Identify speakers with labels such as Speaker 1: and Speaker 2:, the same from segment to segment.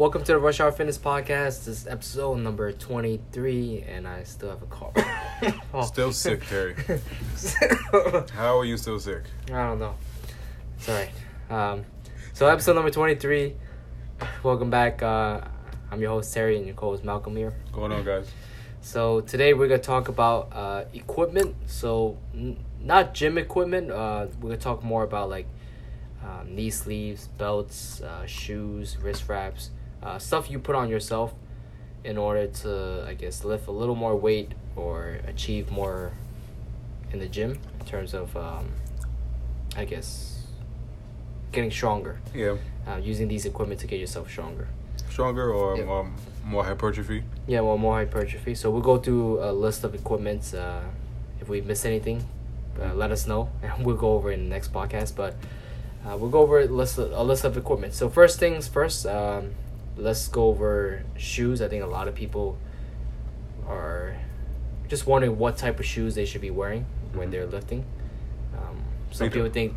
Speaker 1: Welcome to the Rush Hour Fitness Podcast. This is episode number 23, and I still have a cough. Oh.
Speaker 2: Still sick, Terry. How are you still sick?
Speaker 1: I don't know. It's alright. Um, so, episode number 23. Welcome back. Uh, I'm your host, Terry, and your co host, Malcolm here.
Speaker 2: What's going on, guys?
Speaker 1: So, today we're going to talk about uh, equipment. So, n- not gym equipment. Uh, we're going to talk more about like um, knee sleeves, belts, uh, shoes, wrist wraps, uh, stuff you put on yourself in order to, I guess, lift a little more weight or achieve more in the gym in terms of, um, I guess, getting stronger.
Speaker 2: Yeah.
Speaker 1: Uh, using these equipment to get yourself stronger.
Speaker 2: Stronger or
Speaker 1: Yeah.
Speaker 2: um, more hypertrophy?
Speaker 1: Yeah, well, more hypertrophy. So we'll go through a list of equipments. Uh, if we miss anything, uh, let us know, and we'll go over it in the next podcast. But uh, we'll go over a list of, a list of equipment. So first things first, um, let's go over shoes. I think a lot of people are just wondering what type of shoes they should be wearing when
Speaker 2: Mhm.
Speaker 1: they're lifting. Um, some
Speaker 2: Me too.
Speaker 1: people think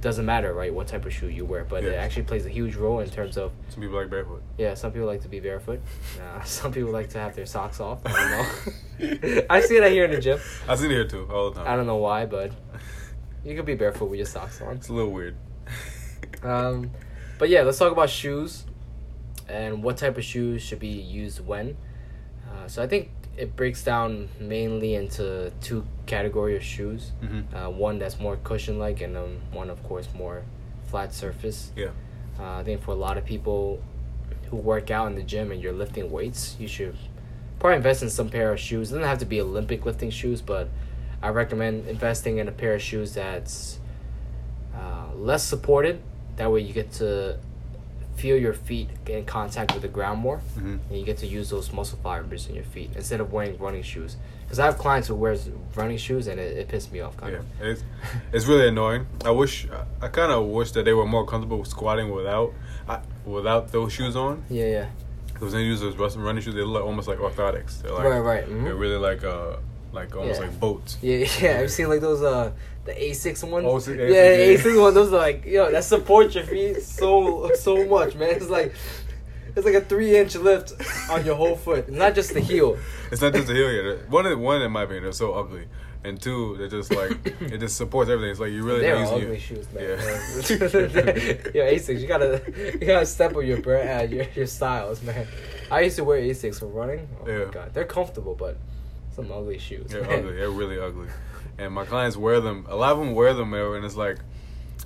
Speaker 1: doesn't matter, right, what type of shoe you wear, but it actually plays a huge role in terms of
Speaker 2: Some people like barefoot.
Speaker 1: yeah, some people like to be barefoot. Uh, some people like to have their socks off. I don't know. I see that here in the gym.
Speaker 2: I see it here too all the time.
Speaker 1: I don't know why, but you could be barefoot with your socks on.
Speaker 2: It's a little weird.
Speaker 1: Um, but yeah, let's talk about shoes and what type of shoes should be used when. Uh, so I think it breaks down mainly into two category of shoes.
Speaker 2: hmm
Speaker 1: Uh, one that's more cushion-like, and um, one, of course, more flat surface.
Speaker 2: Yeah.
Speaker 1: Uh, I think for a lot of people who work out in the gym and you're lifting weights, you should probably invest in some pair of shoes. It doesn't have to be Olympic lifting shoes, but I recommend investing in a pair of shoes that's uh, less supported. That way, you get to feel your feet in contact with the ground more,
Speaker 2: hmm
Speaker 1: and you get to use those muscle fibers in your feet instead of wearing running shoes. Because I have clients who wears running shoes, and it, it pissed me off kind
Speaker 2: Yeah.
Speaker 1: of.
Speaker 2: It's, it's really annoying. I wish, I kind of wish that they were more comfortable squatting without I, without those shoes on.
Speaker 1: Yeah, yeah.
Speaker 2: Because when they use those running shoes, they look almost like orthotics. They're like,
Speaker 1: right, right. mhm.
Speaker 2: They're really like, uh, like almost
Speaker 1: Yeah.
Speaker 2: like boats.
Speaker 1: Yeah, yeah. I've seen like those uh the ASICS ones.
Speaker 2: Oh, si-
Speaker 1: yeah,
Speaker 2: ASICS,
Speaker 1: ASICS one. Those are like yo, that supports your feet so so much, man. It's like it's like a three inch lift on your whole foot, not just the heel.
Speaker 2: It's not just the heel here. One, one in my opinion, they're so ugly, and two, they're just like it just supports everything. It's like you really
Speaker 1: They're ugly
Speaker 2: your-
Speaker 1: shoes, man.
Speaker 2: Yeah.
Speaker 1: yo, ASICS, you gotta you gotta step up your brand, uh, your your styles, man. I used to wear ASICS for running. Oh
Speaker 2: Yeah.
Speaker 1: my god, they're comfortable, but some ugly shoes.
Speaker 2: They're ugly. They're really ugly. And my clients wear them. A lot of them wear them, and it's like,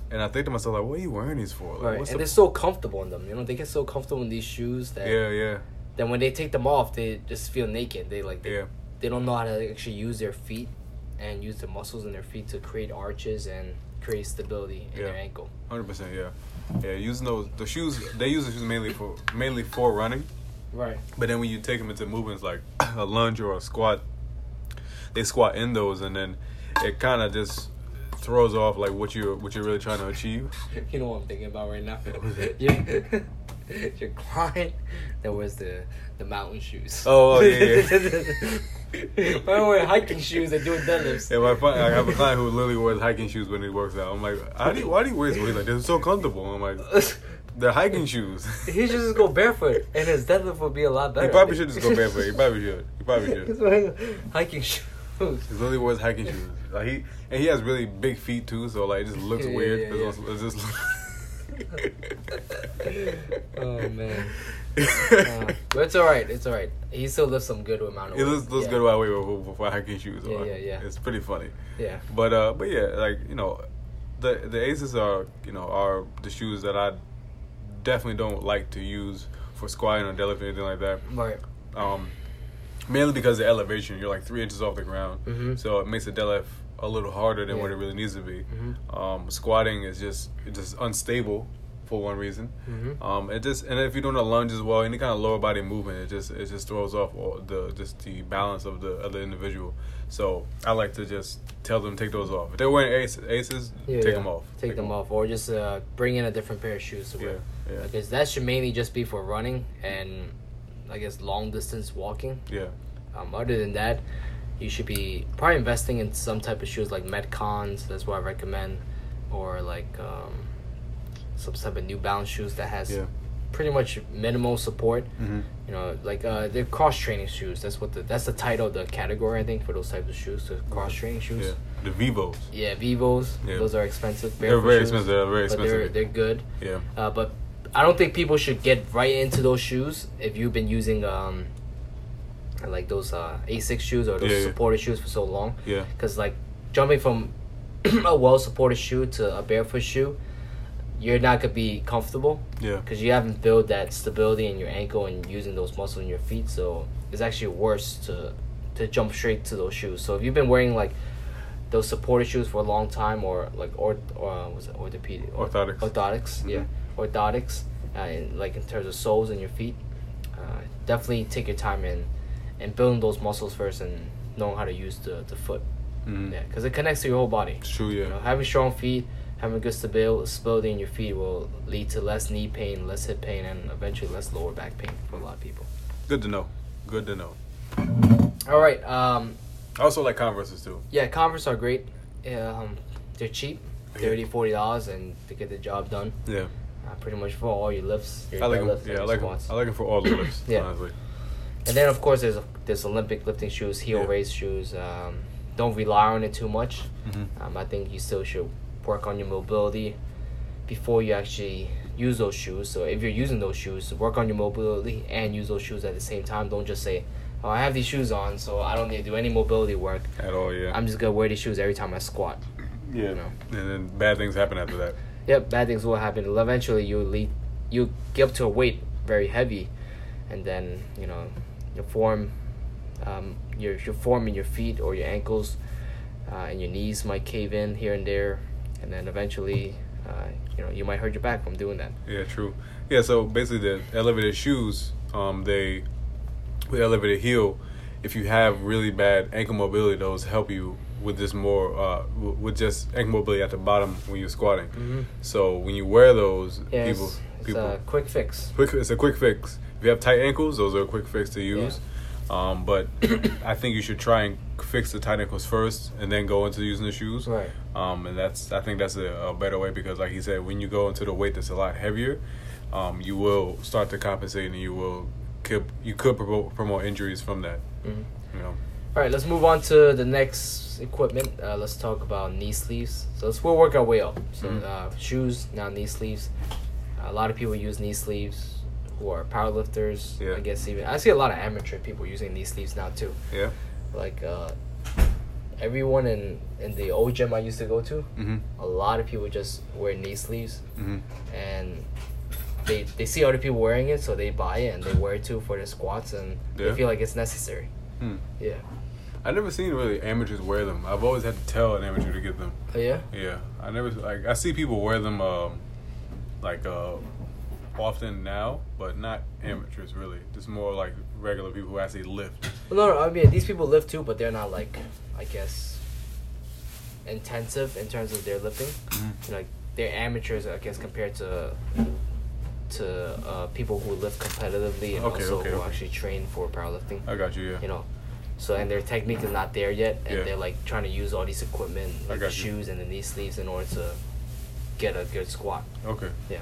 Speaker 2: and I think to myself, like, what are you wearing these for? Like,
Speaker 1: Right, and
Speaker 2: the-
Speaker 1: they're so comfortable in them. You know, they get so comfortable in these shoes that
Speaker 2: yeah, yeah,
Speaker 1: then when they take them off, they just feel naked. They like they,
Speaker 2: yeah.
Speaker 1: they don't know how to actually use their feet and use the muscles in their feet to create arches and create stability in their ankle.
Speaker 2: Hundred percent. Yeah, yeah. Using those the shoes, they use the shoes mainly for mainly for running.
Speaker 1: Right.
Speaker 2: But then when you take them into movements like a lunge or a squat, they squat in those, and then it kind of just throws off like what you what you're really trying to achieve.
Speaker 1: You know what I'm thinking about right now?
Speaker 2: What is it?
Speaker 1: Yeah. Your client that wears the the mountain shoes.
Speaker 2: Oh, oh, yeah,
Speaker 1: yeah. I wear hiking shoes that do deadlifts.
Speaker 2: Yeah, my friend, I have a client who literally wears hiking shoes when he works out. I'm like, how do you, why do you wear these? He's like, they're so comfortable. I'm like, they're hiking shoes.
Speaker 1: He should just go barefoot, and his deadlift would be a lot better.
Speaker 2: He probably should just go barefoot. He probably should. He probably
Speaker 1: He's
Speaker 2: should.
Speaker 1: wearing hiking shoes.
Speaker 2: He literally wears hiking shoes. Like he and he has really big feet too, so like it just looks
Speaker 1: Yeah,
Speaker 2: weird.
Speaker 1: yeah,
Speaker 2: It's it's just.
Speaker 1: oh man. Uh, but it's all right. It's all right. He still lifts some good amount of.
Speaker 2: It looks, looks
Speaker 1: yeah.
Speaker 2: good while we were for hiking shoes.
Speaker 1: Yeah, yeah, yeah.
Speaker 2: It's pretty funny.
Speaker 1: Yeah.
Speaker 2: But uh, but yeah, like you know, the the Aces are you know are the shoes that I definitely don't like to use for squatting or deadlifting or anything like that.
Speaker 1: Right.
Speaker 2: Um, mainly because of the elevation, you're like three inches off the ground,
Speaker 1: Mhm.
Speaker 2: so it makes the deadlift a little harder than what it really needs to be.
Speaker 1: Mhm.
Speaker 2: Um, squatting is just it's just unstable for one reason.
Speaker 1: Mhm.
Speaker 2: Um, it just and if you're doing a lunge as well, any kind of lower body movement, it just it just throws off all the just the balance of the other individual. So I like to just tell them take those off. If they're wearing ace, aces,
Speaker 1: Yeah,
Speaker 2: take
Speaker 1: yeah.
Speaker 2: them off.
Speaker 1: Take, them off, or just uh, bring in a different pair of shoes to
Speaker 2: Yeah,
Speaker 1: wear.
Speaker 2: yeah,
Speaker 1: Because that should mainly just be for running and, I guess, long distance walking.
Speaker 2: yeah,
Speaker 1: Um, other than that, you should be probably investing in some type of shoes like Metcons. That's what I recommend, or like um, some type of New Balance shoes that has
Speaker 2: yeah.
Speaker 1: pretty much minimal support.
Speaker 2: Mhm.
Speaker 1: You know, like uh, they're cross training shoes. That's what the that's the title of the category I think for those types of shoes. The cross training shoes.
Speaker 2: Yeah, the Vivos.
Speaker 1: Yeah, Vivos.
Speaker 2: Yeah.
Speaker 1: Those are expensive.
Speaker 2: They're very
Speaker 1: shoes,
Speaker 2: expensive. They're very
Speaker 1: but they're
Speaker 2: expensive.
Speaker 1: they're good.
Speaker 2: Yeah.
Speaker 1: Uh, but I don't think people should get right into those shoes if you've been using um like those uh ASICS shoes or those
Speaker 2: Yeah, yeah.
Speaker 1: supported shoes for so long.
Speaker 2: Yeah.
Speaker 1: Because like jumping from a well supported shoe to a barefoot shoe, you're not gonna be comfortable
Speaker 2: Yeah.
Speaker 1: because you haven't built that stability in your ankle and using those muscles in your feet. So it's actually worse to to jump straight to those shoes. So if you've been wearing like those supported shoes for a long time, or like or or uh, was it orthopedic
Speaker 2: Orthotics.
Speaker 1: orthotics, yeah, orthotics, uh, in, like in terms of soles in your feet, uh, definitely take your time in and building those muscles first and knowing how to use the, the foot.
Speaker 2: Mhm.
Speaker 1: Yeah, because it connects to your whole body.
Speaker 2: It's true. Yeah.
Speaker 1: You know, having strong feet, having good stability in your feet will lead to less knee pain, less hip pain, and eventually less lower back pain for a lot of people.
Speaker 2: Good to know. Good to know.
Speaker 1: All right. Um,
Speaker 2: I also like Converses too.
Speaker 1: yeah, Converse are great. Um, they're cheap,
Speaker 2: Yeah.
Speaker 1: 30 40 dollars, and they get the job done.
Speaker 2: Yeah.
Speaker 1: Uh, pretty much for all your lifts, your
Speaker 2: I like 'em.
Speaker 1: deadlifts, and
Speaker 2: Yeah, I
Speaker 1: like
Speaker 2: like 'em.
Speaker 1: squats.
Speaker 2: I like 'em for all the lifts.
Speaker 1: Yeah.
Speaker 2: Honestly.
Speaker 1: And then of course there's there's Olympic lifting shoes, heel
Speaker 2: Yeah.
Speaker 1: raise shoes. Um, don't rely on it too much.
Speaker 2: Mhm.
Speaker 1: Um, I think you still should work on your mobility before you actually use those shoes. So if you're using those shoes, work on your mobility and use those shoes at the same time. Don't just say, "Oh, I have these shoes on, so I don't need to do any mobility work.
Speaker 2: At all. Yeah.
Speaker 1: I'm just gonna wear these shoes every time I squat."
Speaker 2: yeah.
Speaker 1: you know.
Speaker 2: And then bad things happen after that.
Speaker 1: Yep, bad things will happen. Eventually, you lead, you get up to a weight very heavy, and then you know your form, um, your your form in your feet or your ankles, uh, and your knees might cave in here and there, and then eventually, uh, you know, you might hurt your back from doing that.
Speaker 2: Yeah, true. Yeah, so basically the elevated shoes, um, they with elevated heel, if you have really bad ankle mobility, those help you with this more uh with just ankle mobility at the bottom when you're squatting.
Speaker 1: Mm-hmm.
Speaker 2: So when you wear those,
Speaker 1: Yeah,
Speaker 2: people
Speaker 1: it's, it's
Speaker 2: people
Speaker 1: a quick fix.
Speaker 2: quick it's a quick fix. If you have tight ankles, those are a quick fix to use. Um, but I think you should try and fix the tight ankles first, and then go into using the shoes.
Speaker 1: Right.
Speaker 2: Um, and that's I think that's a, a better way because, like he said, when you go into the weight that's a lot heavier, um, you will start to compensate and you will could you could promote, promote injuries from that.
Speaker 1: Mhm.
Speaker 2: You know.
Speaker 1: All right, let's move on to the next equipment. Uh, let's talk about knee sleeves. So let's we'll work our way up. So
Speaker 2: Mhm.
Speaker 1: uh, shoes, now knee sleeves. a lot of people use knee sleeves who are powerlifters.
Speaker 2: Yeah.
Speaker 1: I guess even I see a lot of amateur people using knee sleeves now too.
Speaker 2: Yeah.
Speaker 1: Like uh, everyone in in the old gym I used to go to,
Speaker 2: Mhm.
Speaker 1: a lot of people just wear knee sleeves
Speaker 2: Mhm.
Speaker 1: and. They, they see other people wearing it, so they buy it and they wear it too for their squats, and
Speaker 2: Yeah.
Speaker 1: they feel like it's necessary.
Speaker 2: Hmm.
Speaker 1: Yeah.
Speaker 2: I never seen really amateurs wear them. I've always had to tell an amateur to get them.
Speaker 1: Oh, yeah.
Speaker 2: Yeah. I never like I see people wear them um, like uh, often now, but not amateurs really. Just more like regular people who actually lift.
Speaker 1: Well, no, no, I mean these people lift too, but they're not like, I guess, intensive in terms of their lifting.
Speaker 2: Mhm.
Speaker 1: Like they're amateurs, I guess, compared to to uh, people who lift competitively and
Speaker 2: Okay,
Speaker 1: also
Speaker 2: okay,
Speaker 1: who
Speaker 2: okay.
Speaker 1: actually train for powerlifting.
Speaker 2: I got you. Yeah.
Speaker 1: You know, so and their technique is not there yet, and
Speaker 2: Yeah.
Speaker 1: they're like trying to use all these equipment, like the shoes and the knee sleeves, in order to get a good squat.
Speaker 2: Okay.
Speaker 1: Yeah.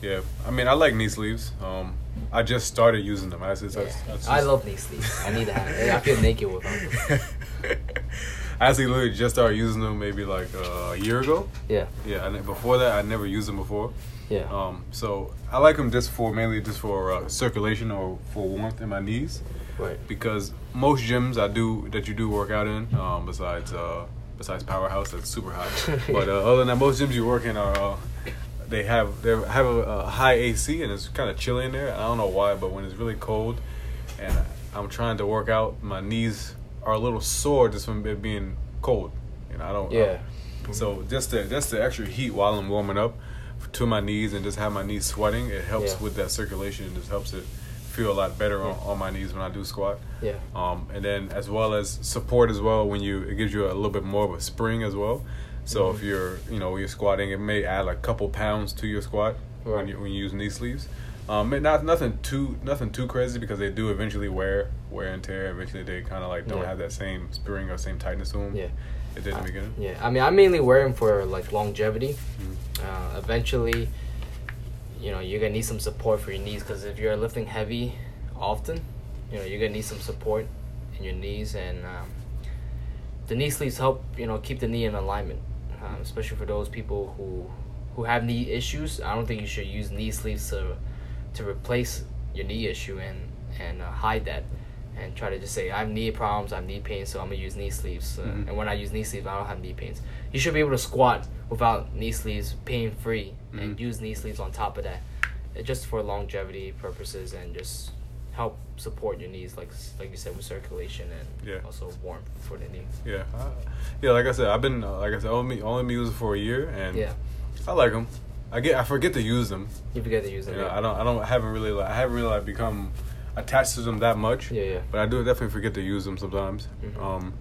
Speaker 2: Yeah, I mean, I like knee sleeves. Um, I just started using them. I, just, I,
Speaker 1: Yeah.
Speaker 2: just-
Speaker 1: I love knee sleeves. I need to have. I feel naked without them.
Speaker 2: I actually literally just started using them maybe like uh, a year ago.
Speaker 1: Yeah.
Speaker 2: Yeah, and before that, I never used them before.
Speaker 1: Yeah.
Speaker 2: Um, so I like them just for mainly just for uh, circulation or for warmth in my knees
Speaker 1: right.
Speaker 2: because most gyms I do that you do work out in, um, besides uh, besides Powerhouse that's super hot, but uh, other than that, most gyms you work in are uh, they have they have a, a high AC and it's kind of chilly in there. I don't know why, but when it's really cold and I'm trying to work out, my knees are a little sore just from it being cold. You know, I don't.
Speaker 1: Yeah.
Speaker 2: So just the just the extra heat while I'm warming up to my knees and just have my knees sweating, it helps
Speaker 1: Yeah.
Speaker 2: with that circulation. It just helps it feel a lot better on,
Speaker 1: Yeah.
Speaker 2: on my knees when I do squat.
Speaker 1: Yeah.
Speaker 2: Um, and then as well as support as well when you it gives you a little bit more of a spring as well. So
Speaker 1: Mm-hmm.
Speaker 2: if you're you know you're squatting, it may add a couple pounds to your squat when you when you use knee sleeves. Um, not nothing too nothing too crazy because they do eventually wear wear and tear. Eventually they kind of like don't
Speaker 1: Yeah.
Speaker 2: have that same spring or same tightness to them.
Speaker 1: Yeah.
Speaker 2: it did in the beginning.
Speaker 1: Yeah, I mean, I mainly wear them for like longevity.
Speaker 2: Mhm.
Speaker 1: Uh, eventually, you know you're gonna need some support for your knees because if you're lifting heavy often, you know you're gonna need some support in your knees and um, the knee sleeves help you know keep the knee in alignment, um, especially for those people who who have knee issues. I don't think you should use knee sleeves to to replace your knee issue and and uh, hide that and try to just say I have knee problems, I have knee pain, so I'm gonna use knee sleeves. Uh,
Speaker 2: Mhm.
Speaker 1: And when I use knee sleeves, I don't have knee pains. You should be able to squat without knee sleeves, pain free, and
Speaker 2: Mhm.
Speaker 1: use knee sleeves on top of that, uh, just for longevity purposes and just help support your knees, like like you said, with circulation and
Speaker 2: Yeah.
Speaker 1: also warmth for the knee.
Speaker 2: Yeah, uh, yeah. Like I said, I've been uh, like I said, only only using for a year, and
Speaker 1: Yeah,
Speaker 2: I like them. I get I forget to use them.
Speaker 1: you forget to use them.
Speaker 2: Know,
Speaker 1: yeah.
Speaker 2: I don't I don't I haven't really like I haven't really like become attached to them that much.
Speaker 1: Yeah, yeah.
Speaker 2: But I do definitely forget to use them sometimes.
Speaker 1: Mhm.
Speaker 2: Um,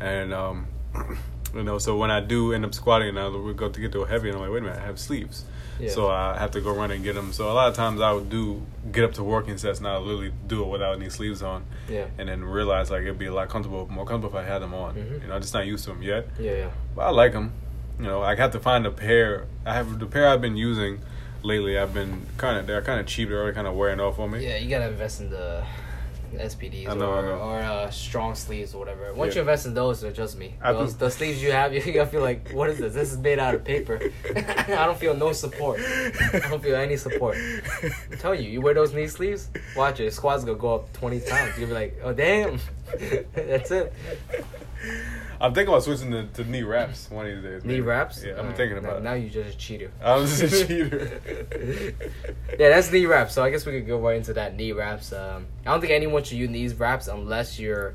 Speaker 2: and um, you know, so when I do end up squatting, and I we go to get to a heavy, and I'm like, wait a minute, I have sleeves.
Speaker 1: Yeah.
Speaker 2: So I have to go run and get them. So a lot of times I would do get up to working sets, and I would literally do it without any sleeves on,
Speaker 1: Yeah,
Speaker 2: and then realize like it'd be a lot comfortable, more comfortable if I had them on.
Speaker 1: Mhm.
Speaker 2: You know, I'm just not used to them yet.
Speaker 1: yeah, yeah.
Speaker 2: But I like them. You know, I have to find a pair. I have the pair I've been using lately. I've been kind of they're kind of cheap. They're already kind of wearing off on me.
Speaker 1: Yeah, you gotta invest in the
Speaker 2: SBDs know,
Speaker 1: or, or uh, strong sleeves or whatever. Once
Speaker 2: Yeah.
Speaker 1: you invest in those, they're just me. Those, the sleeves you have, you're gonna feel like, what is this? This is made out of paper. I don't feel no support. I don't feel any support. I'm telling you, you wear those knee sleeves, watch it. Squats gonna go up 20 times. You'll be like, oh damn, that's it.
Speaker 2: I'm thinking about switching to, to knee wraps one of these days.
Speaker 1: Knee
Speaker 2: maybe.
Speaker 1: wraps.
Speaker 2: Yeah, I'm
Speaker 1: Alright,
Speaker 2: thinking
Speaker 1: now,
Speaker 2: about
Speaker 1: Now
Speaker 2: it.
Speaker 1: you just a cheater.
Speaker 2: I'm just a cheater.
Speaker 1: yeah, that's knee wraps. So I guess we could go right into that knee wraps. Um, I don't think anyone should use knee wraps unless you're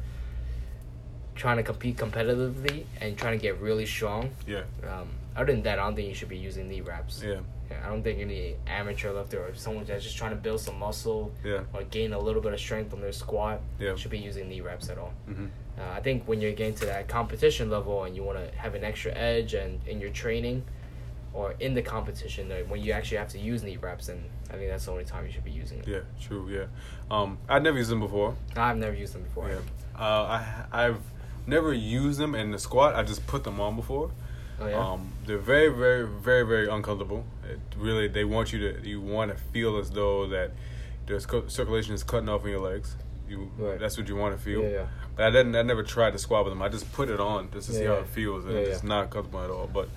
Speaker 1: trying to compete competitively and trying to get really strong.
Speaker 2: Yeah,
Speaker 1: Um, other than that, I don't think you should be using knee wraps.
Speaker 2: yeah,
Speaker 1: Yeah, I don't think any amateur lifter or someone that's just trying to build some muscle
Speaker 2: yeah,
Speaker 1: or gain a little bit of strength on their squat
Speaker 2: yeah.
Speaker 1: should be using knee wraps at all.
Speaker 2: hmm
Speaker 1: Uh, I think when you're getting to that competition level and you want to have an extra edge and in your training or in the competition, when you actually have to use knee wraps, then I think that's the only time you should be using it.
Speaker 2: Yeah, true. Yeah, um, I've never used them before.
Speaker 1: I've never used them before.
Speaker 2: Yeah, uh, I I've never used them in the squat. I just put them on before.
Speaker 1: Oh yeah.
Speaker 2: Um, they're very, very, very, very uncomfortable. It really, they want you to, you want to feel as though that the circ- circulation is cutting off in your legs. You,
Speaker 1: Right.
Speaker 2: that's what you want to feel.
Speaker 1: yeah, yeah.
Speaker 2: But I didn't, I never tried to squat with them. I just put it on just to see how it feels, and
Speaker 1: Yeah,
Speaker 2: it's
Speaker 1: yeah.
Speaker 2: not comfortable at all. But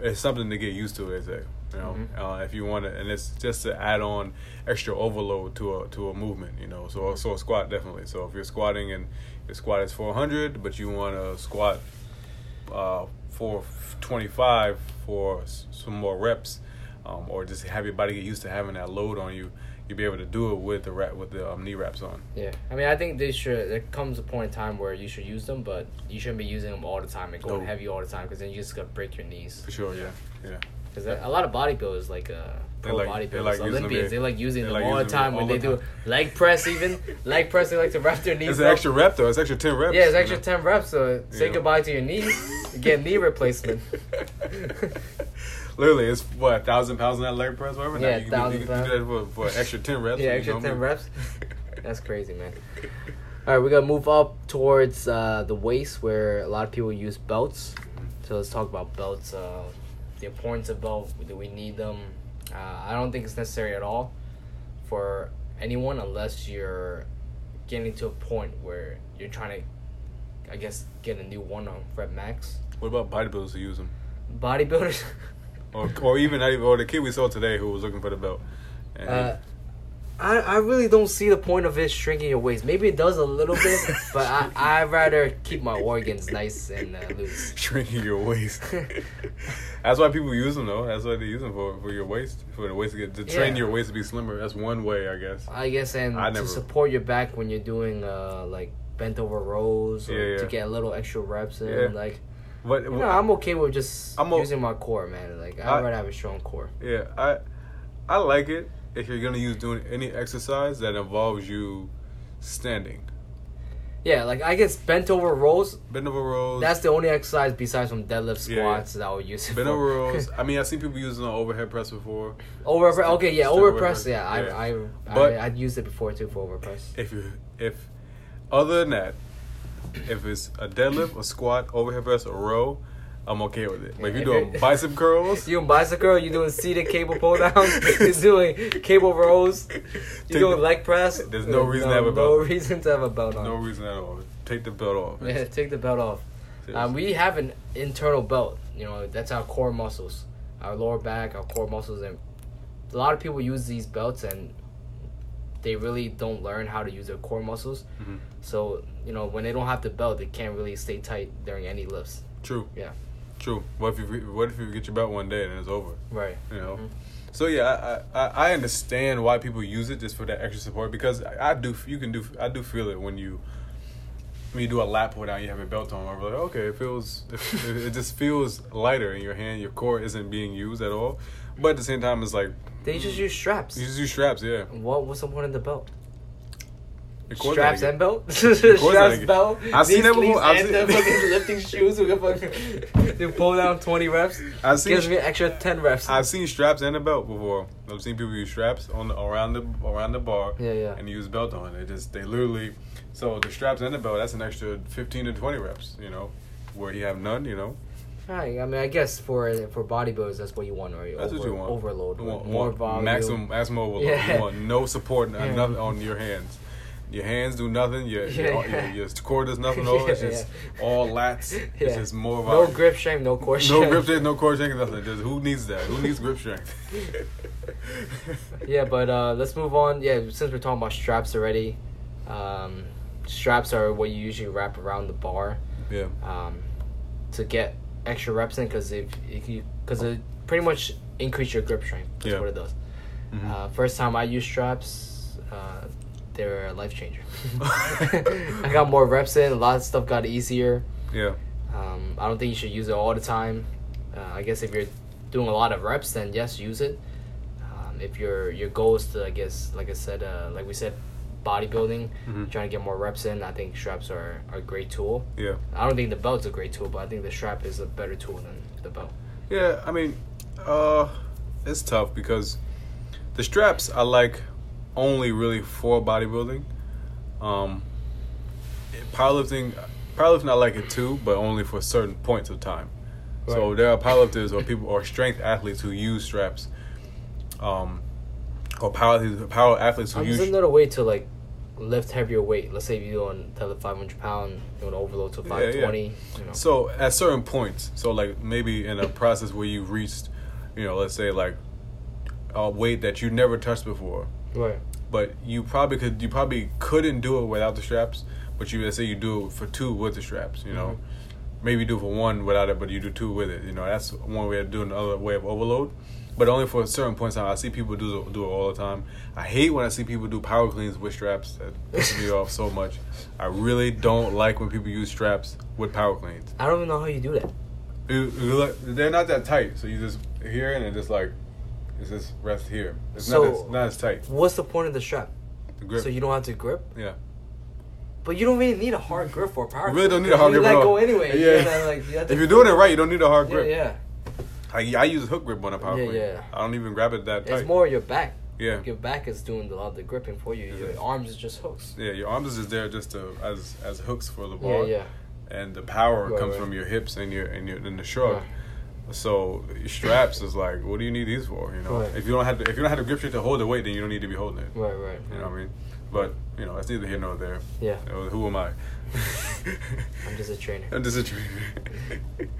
Speaker 2: it's something to get used to, they say. You know,
Speaker 1: Mhm.
Speaker 2: uh, if you want to, and it's just to add on extra overload to a to a movement. You know, so so a squat definitely. So if you're squatting and your squat is 400, but you want to squat uh, 425 for some more reps, um, or just have your body get used to having that load on you, you'll be able to do it with the wrap with the um, knee wraps on.
Speaker 1: Yeah, I mean, I think they should. There comes a point in time where you should use them, but you shouldn't be using them all the time and going
Speaker 2: No.
Speaker 1: heavy all the time because then you just gonna break your knees.
Speaker 2: For sure, yeah, yeah.
Speaker 1: Because a lot of bodybuilders, like uh, pro
Speaker 2: like-
Speaker 1: bodybuilders,
Speaker 2: like
Speaker 1: Olympians, they like using them
Speaker 2: like
Speaker 1: all the time when they
Speaker 2: the
Speaker 1: do leg press. Even leg press, they like to wrap their knees.
Speaker 2: It's an extra rep though. It's extra ten reps.
Speaker 1: Yeah, it's extra
Speaker 2: know?
Speaker 1: ten reps. So say
Speaker 2: Yeah.
Speaker 1: goodbye to your knee, get knee replacement.
Speaker 2: Literally, it's what a thousand pounds in that leg press, whatever.
Speaker 1: Yeah, thousand
Speaker 2: can for, for extra ten reps.
Speaker 1: yeah, extra ten reps. That's crazy, man. All right, we're gonna move up towards uh, the waist, where a lot of people use belts. So let's talk about belts. Uh, the importance of belt. Do we need them? Uh, I don't think it's necessary at all for anyone unless you're getting to a point where you're trying to, I guess, get a new one on rep max.
Speaker 2: What about bodybuilders who use them,
Speaker 1: Bodybuilders.
Speaker 2: or or even or the kid we saw today who was looking for the belt? And
Speaker 1: Uh, I, I really don't see the point of it shrinking your waist. Maybe it does a little bit, but I I'd rather keep my organs nice and uh, loose.
Speaker 2: shrinking your waist. That's why people use them though. That's why they use them for for your waist, for the waist to get to train
Speaker 1: Yeah.
Speaker 2: your waist to be slimmer. That's one way, I guess.
Speaker 1: I guess and
Speaker 2: I
Speaker 1: to
Speaker 2: never-
Speaker 1: support your back when you're doing uh like bent over rows or
Speaker 2: Yeah, yeah.
Speaker 1: to get a little extra reps in. Like
Speaker 2: But
Speaker 1: you know, I'm okay with just
Speaker 2: I'm o-
Speaker 1: using my core, man. Like I'd
Speaker 2: I-
Speaker 1: rather have a strong core.
Speaker 2: yeah, I I like it if you're gonna use doing any exercise that involves you standing.
Speaker 1: Yeah, like I guess bent over rows.
Speaker 2: Bent over rows.
Speaker 1: That's the only exercise besides from deadlift
Speaker 2: Yeah, yeah.
Speaker 1: squats that I would use for.
Speaker 2: over rows. I mean, I've seen people using an overhead press before.
Speaker 1: Over okay, yeah,
Speaker 2: Step
Speaker 1: over
Speaker 2: over
Speaker 1: press.
Speaker 2: press,
Speaker 1: Yeah, I
Speaker 2: yeah.
Speaker 1: I,
Speaker 2: But-
Speaker 1: I I'd used it before too for over press.
Speaker 2: If you if other than that, if it's a deadlift, a squat, overhead press, a row, I'm okay with it. But if you're doing
Speaker 1: you're-
Speaker 2: bicep curls,
Speaker 1: You doing bicycle? You doing seated cable pull downs? you're doing cable rows? You
Speaker 2: Take
Speaker 1: doing
Speaker 2: the-
Speaker 1: leg press?
Speaker 2: There's no reason
Speaker 1: no,
Speaker 2: to have a belt.
Speaker 1: No reason to have a belt on.
Speaker 2: no reason at all. Take the belt off.
Speaker 1: Yeah, take the belt off. Um, we have an internal belt. You know, that's our core muscles, our lower back, our core muscles, and a lot of people use these belts and they really don't learn how to use their core muscles.
Speaker 2: Mhm.
Speaker 1: So you know, when they don't have the belt, they can't really stay tight during any lifts.
Speaker 2: True.
Speaker 1: Yeah.
Speaker 2: True. What if you what if you get your belt one day and it's over?
Speaker 1: Right.
Speaker 2: You know.
Speaker 1: Mhm.
Speaker 2: So yeah, I, I I understand why people use it just for that extra support because I, I do you can do I do feel it when you when you do a lap pull down you have your belt on I'm like okay it feels it, it just feels lighter in your hand your core isn't being used at all but at the same time it's like
Speaker 1: They just use straps.
Speaker 2: you just use straps yeah
Speaker 1: What what's the point of the belt? Straps and belt. Straps, belt.
Speaker 2: I've seen that before. I've
Speaker 1: and
Speaker 2: seen-
Speaker 1: the fucking lifting shoes. We can fucking do pull down twenty reps.
Speaker 2: I've seen
Speaker 1: Gives me extra ten reps.
Speaker 2: I've seen straps and a belt before. I've seen people use straps on the, around the around the bar
Speaker 1: Yeah, yeah.
Speaker 2: and use belt on. it. just they literally so the straps and the belt that's an extra fifteen to twenty reps. You know, where you have none. You know,
Speaker 1: Right. I mean, I guess for for bodybuilders, that's what you want, right?
Speaker 2: That's what you want.
Speaker 1: Overload.
Speaker 2: You want
Speaker 1: more
Speaker 2: more
Speaker 1: volume.
Speaker 2: maximum maximum overload.
Speaker 1: Yeah.
Speaker 2: You want no support,
Speaker 1: Yeah.
Speaker 2: nothing on your hands. Your hands do nothing. Your
Speaker 1: Yeah,
Speaker 2: your,
Speaker 1: yeah.
Speaker 2: your, your core does nothing. All it's just
Speaker 1: yeah.
Speaker 2: all lats.
Speaker 1: Yeah.
Speaker 2: It's just more.
Speaker 1: of
Speaker 2: No
Speaker 1: grip strength, no core strength.
Speaker 2: No grip strength, no core strength, nothing. Just who needs that? Who needs grip strength?
Speaker 1: yeah, but uh, let's move on. Yeah, since we're talking about straps already, um, straps are what you usually wrap around the bar
Speaker 2: yeah.
Speaker 1: um, to get extra reps in because if, if you because it pretty much increase your grip strength. That's
Speaker 2: Yeah.
Speaker 1: what it does.
Speaker 2: Mhm.
Speaker 1: Uh, first time I used straps, uh, they're a life changer. I got more reps in. A lot of stuff got easier.
Speaker 2: yeah.
Speaker 1: Um, I don't think you should use it all the time. Uh, I guess if you're doing a lot of reps, then yes, use it. Um, if your your goal is to, I guess, like I said, uh, like we said, bodybuilding,
Speaker 2: Mhm.
Speaker 1: trying to get more reps in, I think straps are, are a great tool.
Speaker 2: Yeah.
Speaker 1: I don't think the belt's a great tool, but I think the strap is a better tool than the belt.
Speaker 2: Yeah, I mean, uh, it's tough because the straps I like only really for bodybuilding. Um, powerlifting, powerlifting I like it too, but only for certain points of time. So there are powerlifters or people or strength athletes who use straps. Um, or power power athletes who
Speaker 1: Um,
Speaker 2: use
Speaker 1: isn't there a way to like lift heavier weight? Let's say if you're doing tele 500 pound, you want to overload to
Speaker 2: Yeah,
Speaker 1: 520.
Speaker 2: yeah.
Speaker 1: You know.
Speaker 2: So at certain points, so like maybe in a process where you've reached, you know, let's say like a weight that you never touched before,
Speaker 1: right.
Speaker 2: but you probably could, you probably couldn't do it without the straps. But you let's say you do it for two with the straps, you know, mm-hmm. maybe you do it for one without it, but you do two with it. You know, that's one way of doing another way of overload. But only for certain points in time. I see people do do it all the time. I hate when I see people do power cleans with straps. That pisses me off so much. I really don't like when people use straps with power cleans.
Speaker 1: I don't even know how you do that.
Speaker 2: You look- they're not that tight, so you just here and it just like it's just rest here. It's
Speaker 1: So-
Speaker 2: not as, not as tight.
Speaker 1: What's the point of the strap?
Speaker 2: The grip.
Speaker 1: So you don't have to grip?
Speaker 2: yeah.
Speaker 1: But you don't really need a hard grip for a power.
Speaker 2: You really don't need a hard
Speaker 1: you
Speaker 2: grip.
Speaker 1: let
Speaker 2: at
Speaker 1: go anyway.
Speaker 2: Yeah.
Speaker 1: You gotta, like, you
Speaker 2: if you're doing it right, you don't need a hard grip.
Speaker 1: yeah.
Speaker 2: I, I use a hook grip on a power
Speaker 1: Yeah, yeah.
Speaker 2: I don't even grab it that tight.
Speaker 1: It's more your back.
Speaker 2: Yeah.
Speaker 1: Your back is doing a lot of the gripping for you. Your
Speaker 2: Yeah.
Speaker 1: arms is just hooks.
Speaker 2: Yeah, your arms is just there just to as as hooks for the
Speaker 1: Yeah,
Speaker 2: bar.
Speaker 1: yeah.
Speaker 2: And the power
Speaker 1: Right,
Speaker 2: comes
Speaker 1: right.
Speaker 2: from your hips and your and your and the shrug.
Speaker 1: Right.
Speaker 2: So straps is like, what do you need these for? You know,
Speaker 1: Right.
Speaker 2: if you don't have to, if you don't have the grip strength to hold the weight, then you don't need to be holding it.
Speaker 1: Right, right.
Speaker 2: You know what I mean? But you know, that's neither here nor there.
Speaker 1: Yeah.
Speaker 2: You know, who am I?
Speaker 1: I'm just a trainer.
Speaker 2: I'm just a trainer.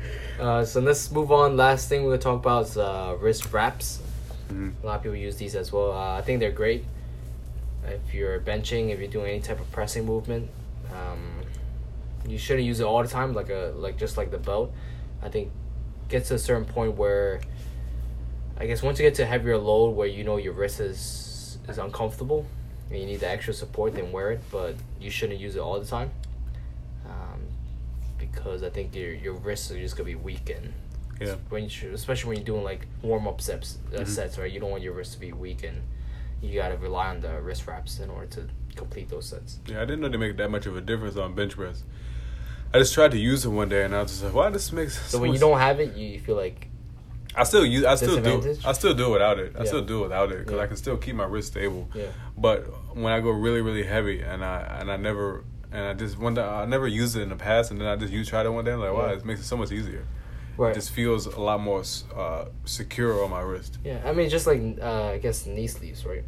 Speaker 1: Uh, so let's move on. Last thing we're gonna talk about is uh, wrist wraps.
Speaker 2: Mhm.
Speaker 1: A lot of people use these as well. Uh, I think they're great. If you're benching, if you're doing any type of pressing movement, um, you shouldn't use it all the time, like a like just like the belt. I think gets to a certain point where, I guess once you get to a heavier load where you know your wrist is is uncomfortable and you need the extra support, then wear it. But you shouldn't use it all the time, um, because I think your your wrists are just gonna be weakened.
Speaker 2: Yeah.
Speaker 1: when you, especially when you're doing like warm up sets, uh,
Speaker 2: Mhm.
Speaker 1: sets, right? You don't want your wrist to be weakened. you gotta rely on the wrist wraps in order to complete those sets.
Speaker 2: Yeah, I didn't know they make that much of a difference on bench press. I just tried to use it one day, and I was just like, "Wow, this makes."
Speaker 1: So when you don't have it, you feel like
Speaker 2: I still use. I still do. I still do without it. I
Speaker 1: Yeah.
Speaker 2: still do without it because
Speaker 1: Yeah.
Speaker 2: I can still keep my wrist stable.
Speaker 1: yeah,
Speaker 2: But when I go really, really heavy, and I and I never and I just one day I never used it in the past, and then I just used tried it one day. I'm like, wow,
Speaker 1: Yeah.
Speaker 2: it makes it so much easier.
Speaker 1: Right.
Speaker 2: It just feels a lot more uh, secure on my wrist.
Speaker 1: Yeah, I mean, just like uh, I guess knee sleeves, right?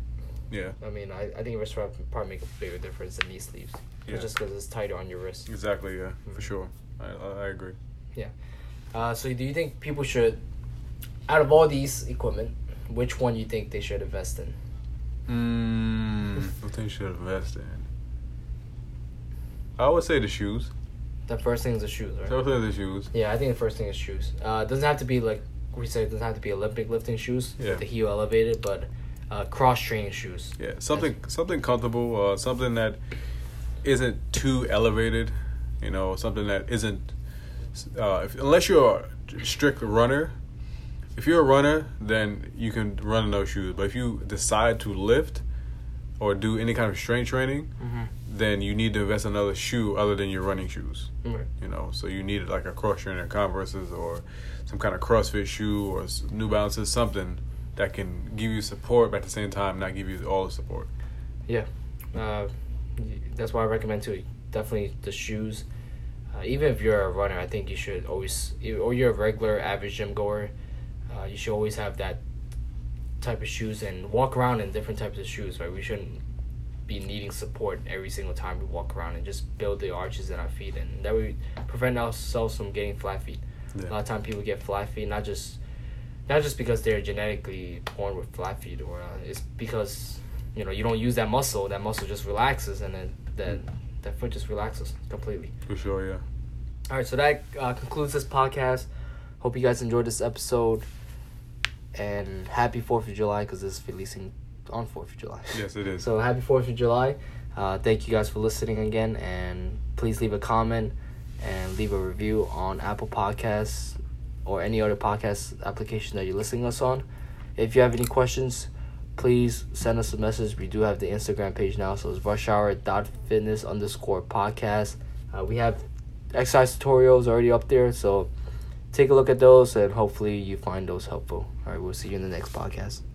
Speaker 2: Yeah,
Speaker 1: I mean, I, I think wrist wrap probably make a bigger difference than knee sleeves,
Speaker 2: Yeah.
Speaker 1: just because it's tighter on your wrist.
Speaker 2: exactly. Yeah,
Speaker 1: Mhm.
Speaker 2: for sure. I, I, I agree. Yeah.
Speaker 1: Uh, so do you think people should, out of all these equipment, which one you think they should invest in?
Speaker 2: Mm, what they should invest in? I would say the shoes.
Speaker 1: The first thing is the shoes, right?
Speaker 2: Definitely the shoes.
Speaker 1: Yeah, I think the first thing is shoes. Uh, it doesn't have to be like we said. It doesn't have to be Olympic lifting shoes
Speaker 2: Yeah.
Speaker 1: the heel elevated, but uh, cross training shoes.
Speaker 2: Yeah, something something comfortable, uh, something that isn't too elevated. You know, something that isn't uh, if, unless you're a strict runner. If you're a runner, then you can run in those shoes. But if you decide to lift or do any kind of strength training,
Speaker 1: Mm-hmm.
Speaker 2: then you need to invest in another shoe other than your running shoes.
Speaker 1: Right.
Speaker 2: You know, so you need like a cross trainer Converse's or some kind of CrossFit shoe or New Balances, something that can give you support, but at the same time not give you all the support.
Speaker 1: Yeah, uh, that's why I recommend too. Definitely the shoes. Uh, even if you're a runner, I think you should always, or you're a regular average gym goer, uh, you should always have that type of shoes and walk around in different types of shoes. Right, we shouldn't be needing support every single time we walk around and just build the arches in our feet, and that we prevent ourselves from getting flat feet. A lot of time people get flat feet, not just not just because they're genetically born with flat feet, or uh, it's because you know you don't use that muscle. That muscle just relaxes, and then that that foot just relaxes completely.
Speaker 2: For sure, yeah.
Speaker 1: All right, so that uh, concludes this podcast. Hope you guys enjoyed this episode, and happy Fourth of July because this is releasing on Fourth of July.
Speaker 2: Yes, it is.
Speaker 1: So happy Fourth of July! Uh, thank you guys for listening again, and please leave a comment and leave a review on Apple Podcasts or any other podcast application that you're listening to us on. If you have any questions, please send us a message. We do have the Instagram page now, so it's rushhour.fitness underscore podcast. Uh, we have exercise tutorials already up there, so take a look at those and hopefully you find those helpful. All right, we'll see you in the next podcast.